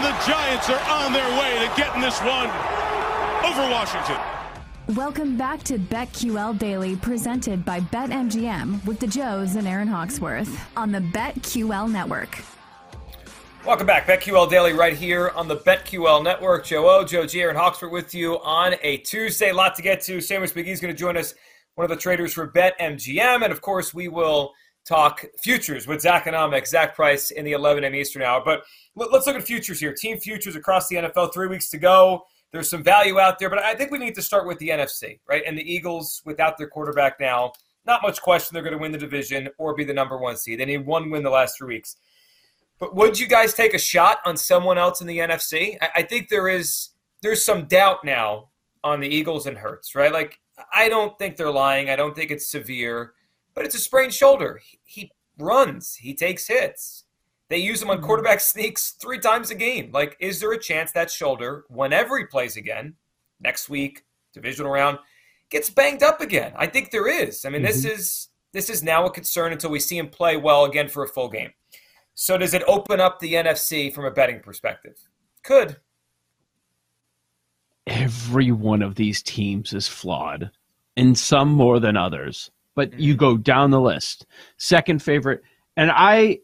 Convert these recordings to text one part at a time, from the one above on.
And the Giants are on their way to getting this one over Washington. Welcome back to BetQL Daily, presented by BetMGM with the Joes and Aaron Hawksworth on the BetQL Network. Welcome back, BetQL Daily, right here on the BetQL Network. Joe O, Joe G, Aaron Hawksworth with you on a Tuesday. A lot to get to. Seamus McGee is going to join us, one of the traders for BetMGM, and of course, we will talk futures with Zach Economics, Zach Price in the 11 a.m. Eastern hour. But let's look at futures here. Team futures across the NFL. Three weeks to go. There's some value out there, but I think we need to start with the NFC, right? And the Eagles, without their quarterback now, not much question they're going to win the division or be the number one seed. They need one win the last three weeks. But would you guys take a shot on someone else in the NFC? I think there is there's some doubt now on the Eagles and Hurts, right? Like I don't think they're lying. I don't think it's severe, but it's a sprained shoulder. He runs, he takes hits. They use him on quarterback sneaks three times a game. Like, is there a chance that shoulder, whenever he plays again, next week, divisional round, gets banged up again? I think there is. I mean, mm-hmm. this is this is now a concern until we see him play well again for a full game. So does it open up the NFC from a betting perspective? Could. Every one of these teams is flawed, and some more than others. But you go down the list. Second favorite, and I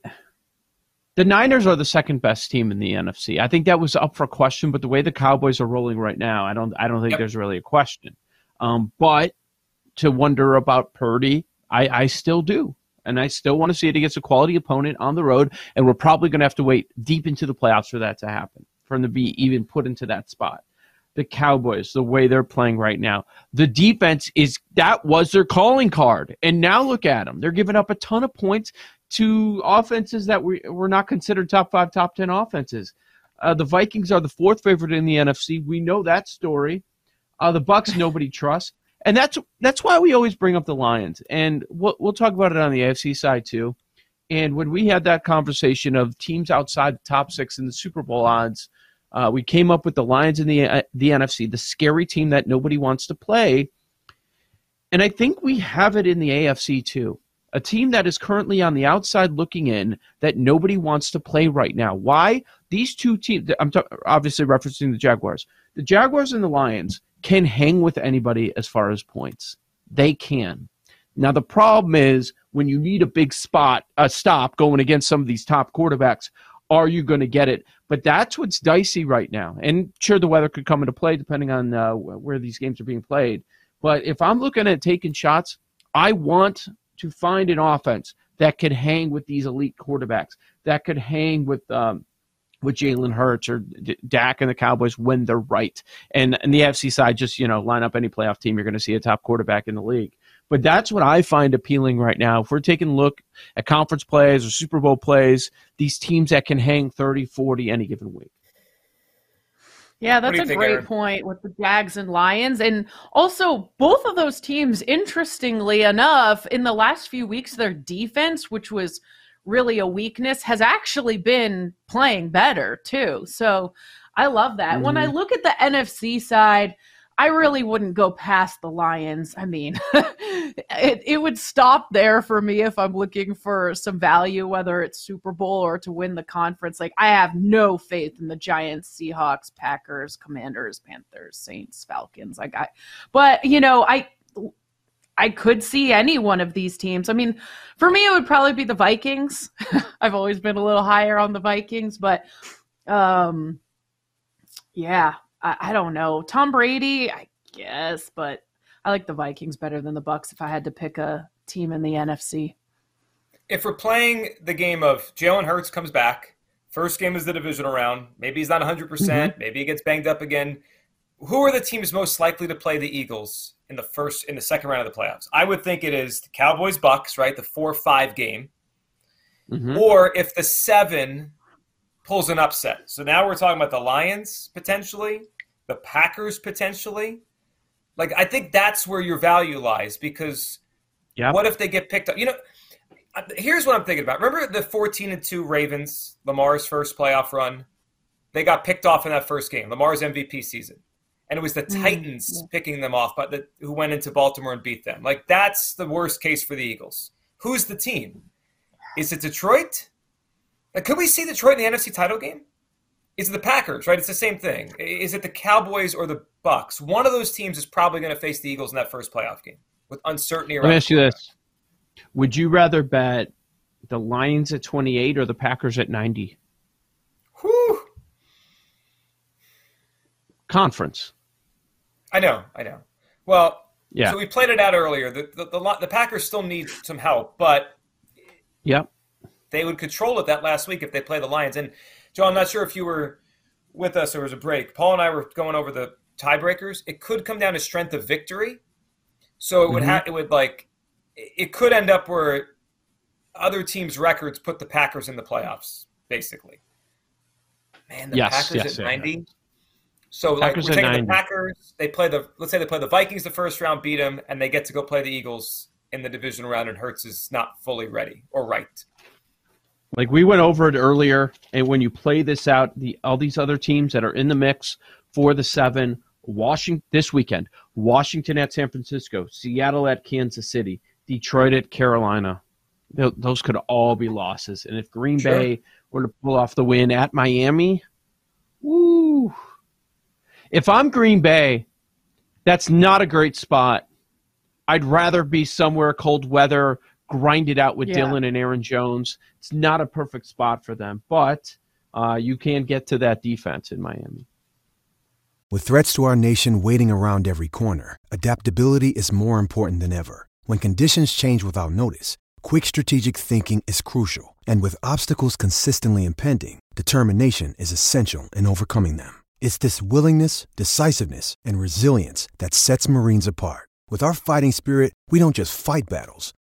the Niners are the second best team in the NFC. I think that was up for question, but the way the Cowboys are rolling right now, I don't I don't think yep. there's really a question. Um, but to wonder about Purdy, I, I still do. And I still want to see it against a quality opponent on the road. And we're probably going to have to wait deep into the playoffs for that to happen, for him to be even put into that spot. The Cowboys, the way they're playing right now, the defense is that was their calling card. And now look at them. They're giving up a ton of points to offenses that we, were not considered top five, top 10 offenses. Uh, the Vikings are the fourth favorite in the NFC. We know that story. Uh, the Bucks, nobody trusts, and that's that's why we always bring up the Lions, and we'll we'll talk about it on the AFC side too. And when we had that conversation of teams outside the top six in the Super Bowl odds, uh, we came up with the Lions in the uh, the NFC, the scary team that nobody wants to play. And I think we have it in the AFC too a team that is currently on the outside looking in that nobody wants to play right now. Why? These two teams, I'm t- obviously referencing the Jaguars. The Jaguars and the Lions can hang with anybody as far as points. They can. Now, the problem is when you need a big spot, a stop going against some of these top quarterbacks, are you going to get it? But that's what's dicey right now. And sure, the weather could come into play depending on uh, where these games are being played. But if I'm looking at taking shots, I want to find an offense that could hang with these elite quarterbacks, that could hang with um, with Jalen Hurts or D- Dak and the Cowboys when they're right. And and the FC side, just you know, line up any playoff team, you're going to see a top quarterback in the league. But that's what I find appealing right now. If we're taking a look at conference plays or Super Bowl plays, these teams that can hang 30, 40 any given week. Yeah, that's a great point with the Jags and Lions. And also, both of those teams, interestingly enough, in the last few weeks, their defense, which was really a weakness, has actually been playing better too. So I love that. Mm-hmm. When I mm-hmm. look at the NFC side, I really wouldn't go past the Lions. I mean, it, it would stop there for me if I'm looking for some value, whether it's Super Bowl or to win the conference. Like, I have no faith in the Giants, Seahawks, Packers, Commanders, Panthers, Saints, Falcons. Like, I, but, you know, I, I could see any one of these teams. I mean, for me, it would probably be the Vikings. I've always been a little higher on the Vikings, but um, yeah, I, I don't know. Tom Brady, I guess, but I like the Vikings better than the Bucks if I had to pick a team in the NFC. If we're playing the game of Jalen Hurts comes back, first game is the divisional round. Maybe he's not 100%. percent mm hmm Maybe he gets banged up again. Who are the teams most likely to play the Eagles in the first in the second round of the playoffs? I would think it is the Cowboys Bucks, right? The 4-5 game. Mm-hmm. Or if the 7 pulls an upset. So now we're talking about the Lions potentially, the Packers potentially. Like I think that's where your value lies because yeah. what if they get picked up? You know, here's what I'm thinking about. Remember the 14 and 2 Ravens, Lamar's first playoff run? They got picked off in that first game, Lamar's MVP season. And it was the mm, Titans yeah. picking them off, but the, who went into Baltimore and beat them. Like that's the worst case for the Eagles. Who's the team? Is it Detroit? Like, could we see Detroit in the NFC title game? Is it the Packers? Right, it's the same thing. Is it the Cowboys or the Bucks? One of those teams is probably going to face the Eagles in that first playoff game with uncertainty. Around. Let me ask you this: would you rather bet the Lions at 28 or the Packers at 90? Whew. Conference. I know, I know. Well, yeah. So we played it out earlier. The, the, the, the Packers still need some help, but yep. they would control it that last week if they play the Lions. And, Joe, I'm not sure if you were with us or was a break. Paul and I were going over the tiebreakers. It could come down to strength of victory. So it would mm-hmm. have it would like it could end up where other teams' records put the Packers in the playoffs, basically. Man, the yes, Packers yes, at ninety. Yeah. So like Packers we're taking 90. the Packers, they play the let's say they play the Vikings the first round, beat them, and they get to go play the Eagles in the division round, and Hurts is not fully ready or right. Like we went over it earlier, and when you play this out, the all these other teams that are in the mix for the seven, Washington this weekend, Washington at San Francisco, Seattle at Kansas City, Detroit at Carolina. Those could all be losses. And if Green sure. Bay were to pull off the win at Miami, woo. If I'm Green Bay, that's not a great spot. I'd rather be somewhere cold weather, grind it out with yeah. Dillon and Aaron Jones. It's not a perfect spot for them, but uh, you can get to that defense in Miami. With threats to our nation waiting around every corner, adaptability is more important than ever. When conditions change without notice, quick strategic thinking is crucial, and with obstacles consistently impending, determination is essential in overcoming them. It's this willingness, decisiveness, and resilience that sets Marines apart. With our fighting spirit, we don't just fight battles,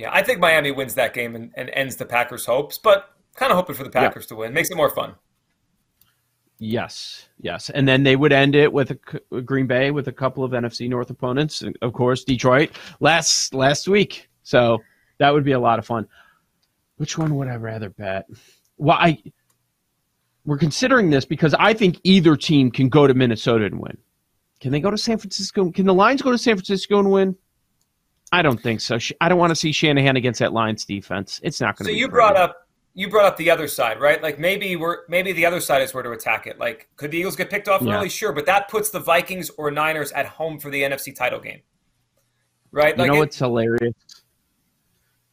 Yeah, I think Miami wins that game and, and ends the Packers' hopes, but kind of hoping for the Packers to win. Makes it more fun. Yes, yes, and then they would end it with a, Green Bay with a couple of NFC North opponents, and of course Detroit last last week. So that would be a lot of fun. Which one would I rather bet? Well, I we're considering this because I think either team can go to Minnesota and win. Can they go to San Francisco? Can the Lions go to San Francisco and win? I don't think so. I don't want to see Shanahan against that Lions defense. It's not going to. Be. So you brought up you brought up the other side, right? Like maybe we're maybe the other side is where to attack it. Like could the Eagles get picked off yeah. early? Sure, but that puts the Vikings or Niners at home for the NFC title game, right? You like know it, what's hilarious?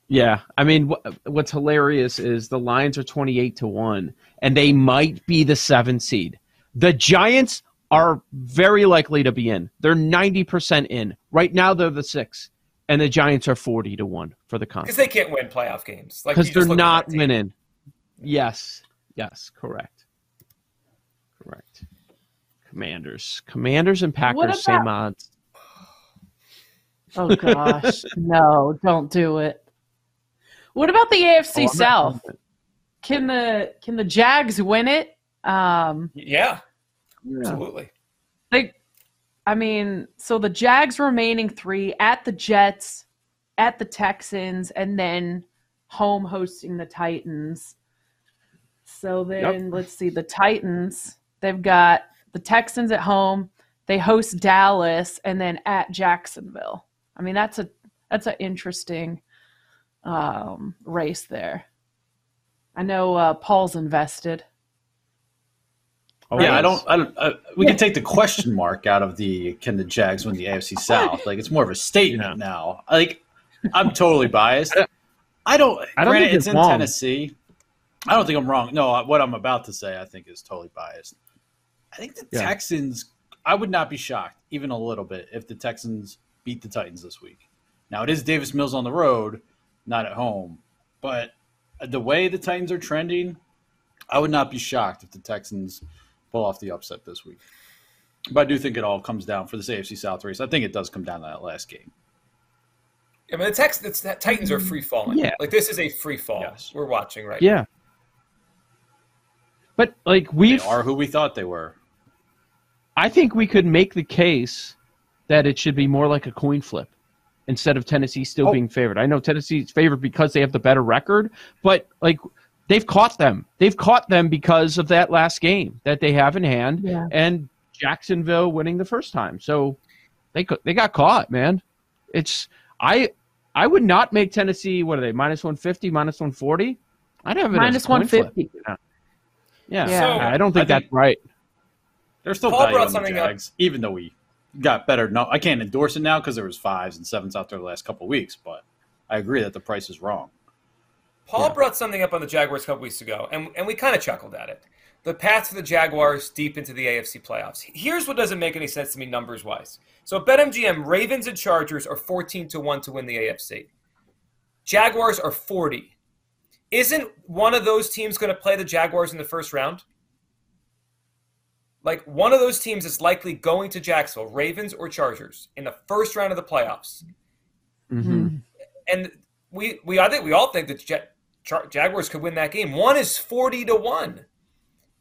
Yeah, I mean, what's hilarious is the Lions are twenty-eight to one, and they might be the seven seed. The Giants are very likely to be in. They're ninety percent in right now. They're the six and the Giants are forty to one for the conference because they can't win playoff games. Because like they're not winning. Yes, yes, correct, correct. Commanders, Commanders, and Packers about... same odds. Oh gosh, no! Don't do it. What about the AFC oh, South? can the can the Jags win it? Um, yeah, absolutely. They, I mean, so the Jags remaining three at the Jets, at the Texans, and then home hosting the Titans. So then yep. let's see the Titans. They've got the Texans at home. They host Dallas and then at Jacksonville. I mean, that's a that's an interesting um, race there. I know uh, Paul's invested. Oh, yeah, I don't. I don't. Uh, we can take the question mark out of the can the Jags win the AFC South? Like it's more of a statement yeah. now. Like I'm totally biased. I don't. I don't granted, it's, it's in wrong. Tennessee. I don't think I'm wrong. No, what I'm about to say, I think, is totally biased. I think the yeah. Texans. I would not be shocked, even a little bit, if the Texans beat the Titans this week. Now it is Davis Mills on the road, not at home, but the way the Titans are trending, I would not be shocked if the Texans pull off the upset this week. But I do think it all comes down for this AFC South race. I think it does come down to that last game. I mean, the text the Titans are free falling. Yeah, like this is a free fall. Yes. We're watching right. Yeah, now. but like we are who we thought they were. I think we could make the case that it should be more like a coin flip instead of Tennessee still oh. being favored. I know Tennessee's favored because they have the better record, but like they've caught them. They've caught them because of that last game that they have in hand, yeah. and Jacksonville winning the first time. So they they got caught, man. It's I I would not make Tennessee. What are they? Minus one fifty, minus one forty. I'd have it minus one fifty. Yeah, yeah. So, I don't think I that's think right. There's still Paul value on the Jags, up. even though we got better. No, I can't endorse it now because there was fives and sevens out there the last couple of weeks. But I agree that the price is wrong. Paul yeah. brought something up on the Jaguars a couple weeks ago, and and we kind of chuckled at it. The path for the Jaguars deep into the AFC playoffs. Here's what doesn't make any sense to me numbers wise. So at BetMGM, Ravens and Chargers are 14 to 1 to win the AFC. Jaguars are 40. Isn't one of those teams going to play the Jaguars in the first round? Like one of those teams is likely going to Jacksonville, Ravens or Chargers, in the first round of the playoffs. Mm-hmm. And we we I think we all think that Ja- Jaguars could win that game. One is forty to one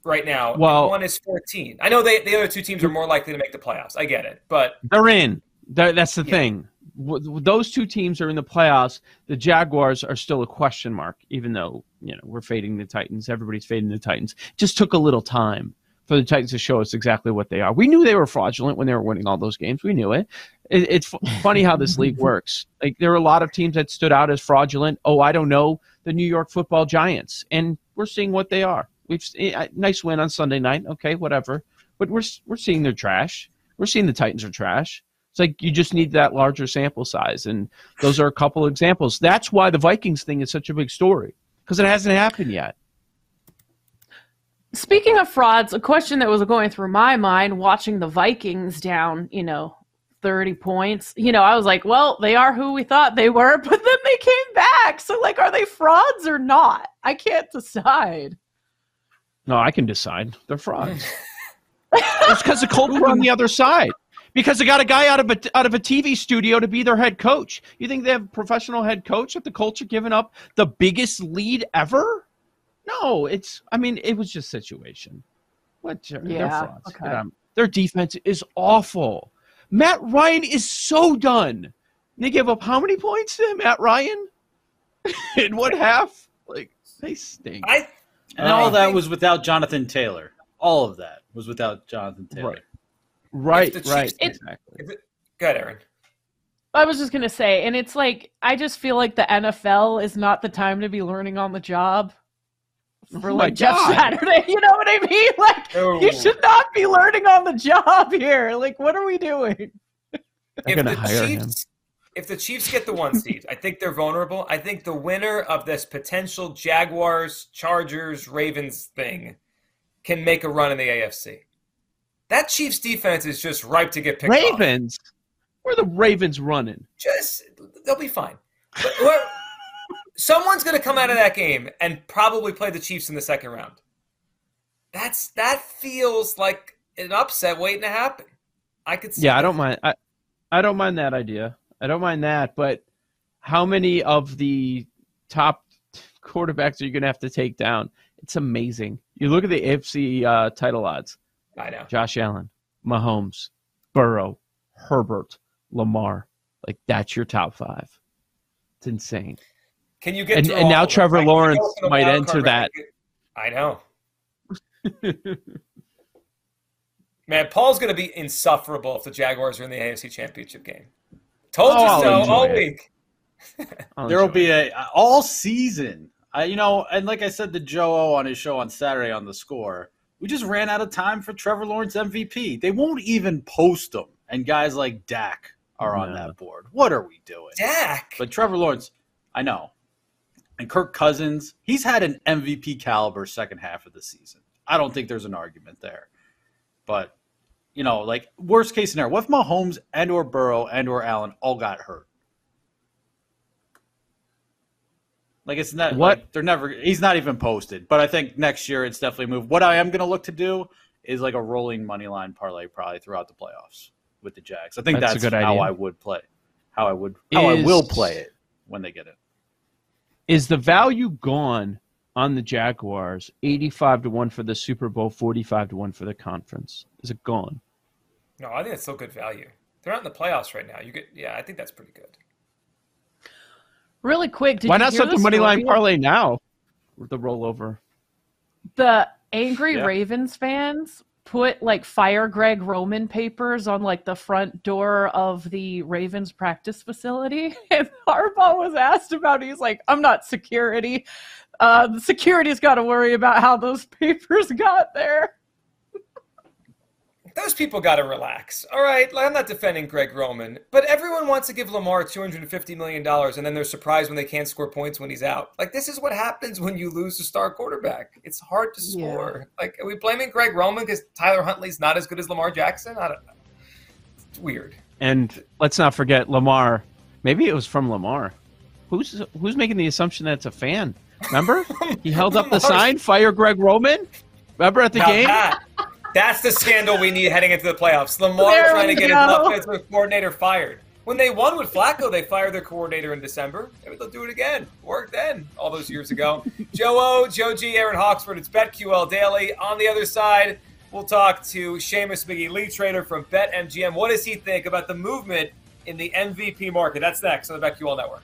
right now. Well, one is 14. I know they, the other two teams are more likely to make the playoffs. I get it, but they're in. that's the yeah. thing. Those two teams are in the playoffs. The Jaguars are still a question mark, even though you know we're fading the Titans. Everybody's fading the Titans. Just took a little time for the Titans to show us exactly what they are. We knew they were fraudulent when they were winning all those games. We knew it. it it's funny how this league works. Like there are a lot of teams that stood out as fraudulent. Oh, I don't know the New York Football Giants, and we're seeing what they are. We've eh, nice win on Sunday night. Okay, whatever. But we're we're seeing their trash. We're seeing the Titans are trash. It's like you just need that larger sample size, and those are a couple examples. That's why the Vikings thing is such a big story because it hasn't happened yet. Speaking of frauds, a question that was going through my mind watching the Vikings down, you know, 30 points. You know, I was like, well, they are who we thought they were, but then they came back. So, like, are they frauds or not? I can't decide. No, I can decide. They're frauds. it's because the Colts were on the other side. Because they got a guy out of a out of a TV studio to be their head coach. You think they have a professional head coach if the Colts are giving up the biggest lead ever? No, it's. I mean, it was just situation. What? Yeah, they're frauds. Okay. their defense is awful. Matt Ryan is so done. They gave up how many points to Matt Ryan? In what half? Like they stink. I and all uh, that was without Jonathan Taylor. All of that was without Jonathan Taylor. Right, right, right. exactly. It, go ahead, Aaron. I was just gonna say, and it's like I just feel like the NFL is not the time to be learning on the job Oh for oh like Jeff Saturday. You know what I mean? Like oh. you should not be learning on the job here. Like, what are we doing? if the Chiefs, if the Chiefs get the one seed, I think they're vulnerable. I think the winner of this potential Jaguars, Chargers, Ravens thing can make a run in the AFC. That Chiefs defense is just ripe to get picked Ravens? Off. Where the Ravens running? Just they'll be fine. Someone's going to come out of that game and probably play the Chiefs in the second round. That's that feels like an upset waiting to happen. I could see. Yeah, that. I don't mind. I, I don't mind that idea. I don't mind that, but how many of the top quarterbacks are you going to have to take down? It's amazing. You look at the AFC uh, title odds. I know. Josh Allen, Mahomes, Burrow, Herbert, Lamar. Like that's your top five. It's insane. Can you get and, and now Trevor Lawrence might enter that. I know. Man, Paul's going to be insufferable if the Jaguars are in the AFC Championship game. Told oh, you so all week. there will be a all season. I, you know, and like I said to Joe O on his show on Saturday on the score, we just ran out of time for Trevor Lawrence MVP. They won't even post them, and guys like Dak are on that board. What are we doing? Dak. But Trevor Lawrence, I know, and Kirk Cousins, he's had an MVP caliber second half of the season. I don't think there's an argument there. But you know, like worst case scenario, what if Mahomes and or Burrow and or Allen all got hurt? Like it's not what like, they're never. He's not even posted. But I think next year it's definitely moved. What I am going to look to do is like a rolling money line parlay probably throughout the playoffs with the Jags. I think that's, that's how idea. I would play. How I would. How is, I will play it when they get it. Is the value gone on the Jaguars? Eighty-five to one for the Super Bowl, forty-five to one for the conference. Is it gone? No, I think it's still good value. They're not in the playoffs right now. You get, yeah, I think that's pretty good. Really quick, why not set the money line parlay now? With the rollover. The angry yeah. Ravens fans put like fire Greg Roman papers on like the front door of the Ravens practice facility. And Harbaugh was asked about it. He's like, I'm not security. Uh, the security's got to worry about how those papers got there those people got to relax. All right, I'm not defending Greg Roman, but everyone wants to give Lamar $250 million and then they're surprised when they can't score points when he's out. Like, this is what happens when you lose a star quarterback. It's hard to score. Yeah. Like, are we blaming Greg Roman because Tyler Huntley's not as good as Lamar Jackson? I don't know. It's weird. And let's not forget Lamar. Maybe it was from Lamar. Who's who's making the assumption that it's a fan? Remember? he held up the sign, fire Greg Roman. Remember at the now game? That, that's the scandal we need heading into the playoffs. Lamar there trying to get go. his offensive coordinator fired. When they won with Flacco, they fired their coordinator in December. Maybe they'll do it again. Worked then, all those years ago. Joe O, Joe G, Aaron Hawksworth. It's BetQL Daily. On the other side, we'll talk to Seamus McGee, lead trader from BetMGM. What does he think about the movement in the MVP market? That's next on the BetQL Network.